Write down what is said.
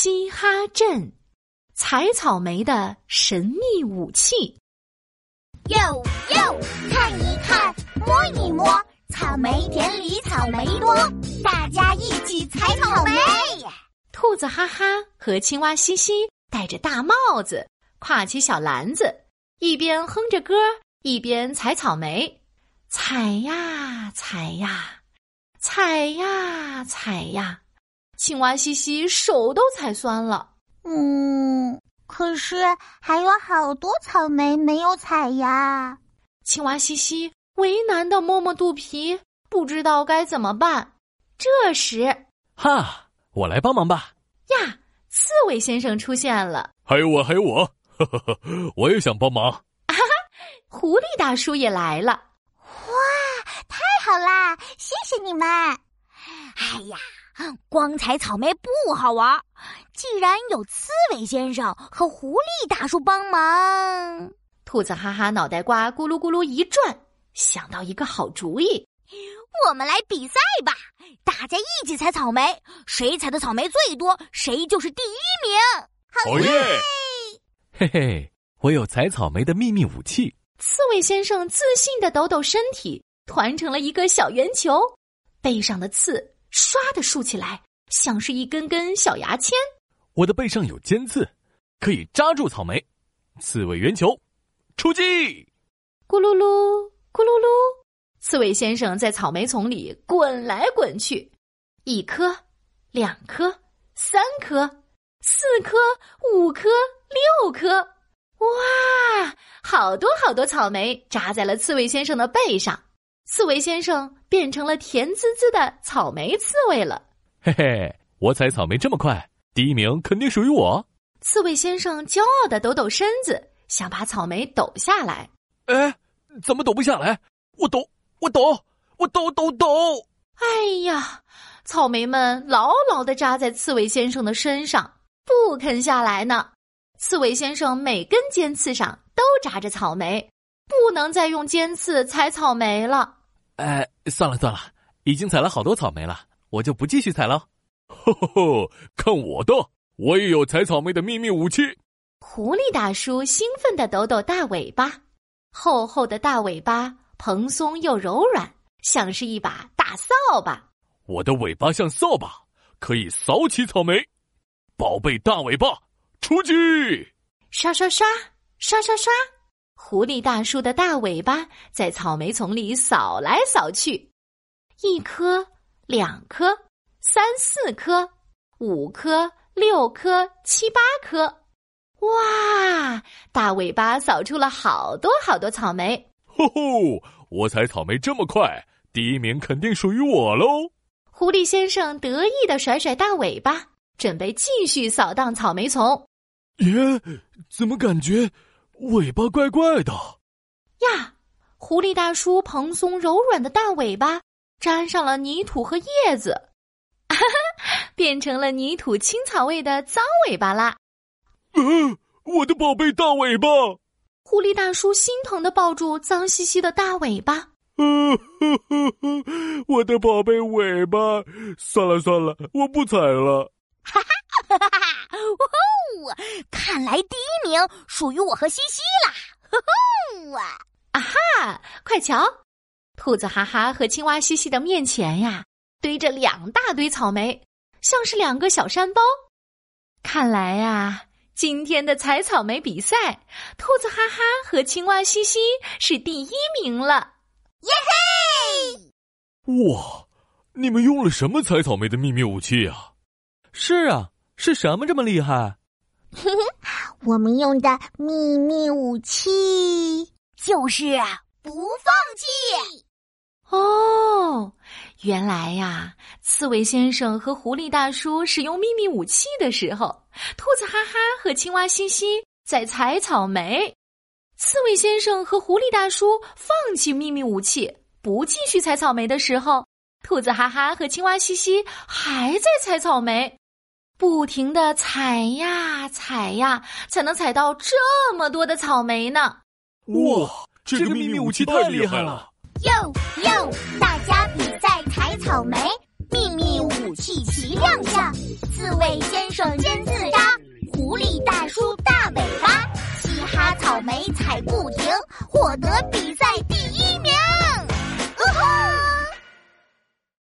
嘻哈镇，采草莓的神秘武器。哟哟，看一看，摸一摸，草莓田里草莓多，大家一起采草莓。兔子哈哈和青蛙嘻嘻戴着大帽子，挎起小篮子，一边哼着歌，一边采草莓。采呀采呀，采呀采呀。青蛙西西手都踩酸了。嗯，可是还有好多草莓没有采呀。青蛙西西为难的摸摸肚皮，不知道该怎么办。这时，哈，我来帮忙吧。呀，刺猬先生出现了。还有我，还有我，呵呵呵，我也想帮忙。哈哈，狐狸大叔也来了。哇，太好啦！谢谢你们。哎呀。光采草莓不好玩，既然有刺猬先生和狐狸大叔帮忙，兔子哈哈脑袋瓜咕噜咕噜一转，想到一个好主意，我们来比赛吧！大家一起采草莓，谁采的草莓最多，谁就是第一名。好耶！嘿嘿，我有采草莓的秘密武器。刺猬先生自信的抖抖身体，团成了一个小圆球，背上的刺。唰的竖起来，像是一根根小牙签。我的背上有尖刺，可以扎住草莓。刺猬圆球，出击！咕噜噜，咕噜噜，刺猬先生在草莓丛里滚来滚去，一颗，两颗，三颗，四颗，五颗，六颗，哇，好多好多草莓扎在了刺猬先生的背上。刺猬先生变成了甜滋滋的草莓刺猬了。嘿嘿，我采草莓这么快，第一名肯定属于我。刺猬先生骄傲的抖抖身子，想把草莓抖下来。哎，怎么抖不下来？我抖，我抖，我抖抖抖！哎呀，草莓们牢牢的扎在刺猬先生的身上，不肯下来呢。刺猬先生每根尖刺上都扎着草莓，不能再用尖刺采草莓了。哎，算了算了，已经采了好多草莓了，我就不继续采了。吼吼吼！看我的，我也有采草莓的秘密武器。狐狸大叔兴奋的抖抖大尾巴，厚厚的大尾巴蓬松又柔软，像是一把大扫把。我的尾巴像扫把，可以扫起草莓。宝贝大尾巴，出击！刷刷刷，刷刷刷。狐狸大叔的大尾巴在草莓丛里扫来扫去，一颗、两颗、三四颗、五颗、六颗、七八颗，哇！大尾巴扫出了好多好多草莓。吼吼！我采草莓这么快，第一名肯定属于我喽！狐狸先生得意的甩甩大尾巴，准备继续扫荡草莓丛。耶，怎么感觉？尾巴怪怪的，呀！狐狸大叔蓬松柔软的大尾巴沾上了泥土和叶子，哈哈，变成了泥土青草味的脏尾巴啦！嗯，我的宝贝大尾巴！狐狸大叔心疼的抱住脏兮兮的大尾巴。嗯，我的宝贝尾巴！算了算了，我不踩了。哈哈。哈哈哈！哇哦，看来第一名属于我和西西啦！呵呵，啊哈！快瞧，兔子哈哈和青蛙西西的面前呀，堆着两大堆草莓，像是两个小山包。看来呀，今天的采草莓比赛，兔子哈哈和青蛙西西是第一名了！耶嘿！哇，你们用了什么采草莓的秘密武器啊？是啊。是什么这么厉害？我们用的秘密武器就是不放弃。哦，原来呀，刺猬先生和狐狸大叔使用秘密武器的时候，兔子哈哈和青蛙西西在采草莓；刺猬先生和狐狸大叔放弃秘密武器，不继续采草莓的时候，兔子哈哈和青蛙西西还在采草莓。不停的采呀采呀，才能采到这么多的草莓呢！哇，这个秘密武器太厉害了！哟哟，大家比赛采草莓，秘密武器齐亮相，刺猬先生尖刺扎，狐狸大叔大尾巴，嘻哈草莓踩不停，获得比赛第。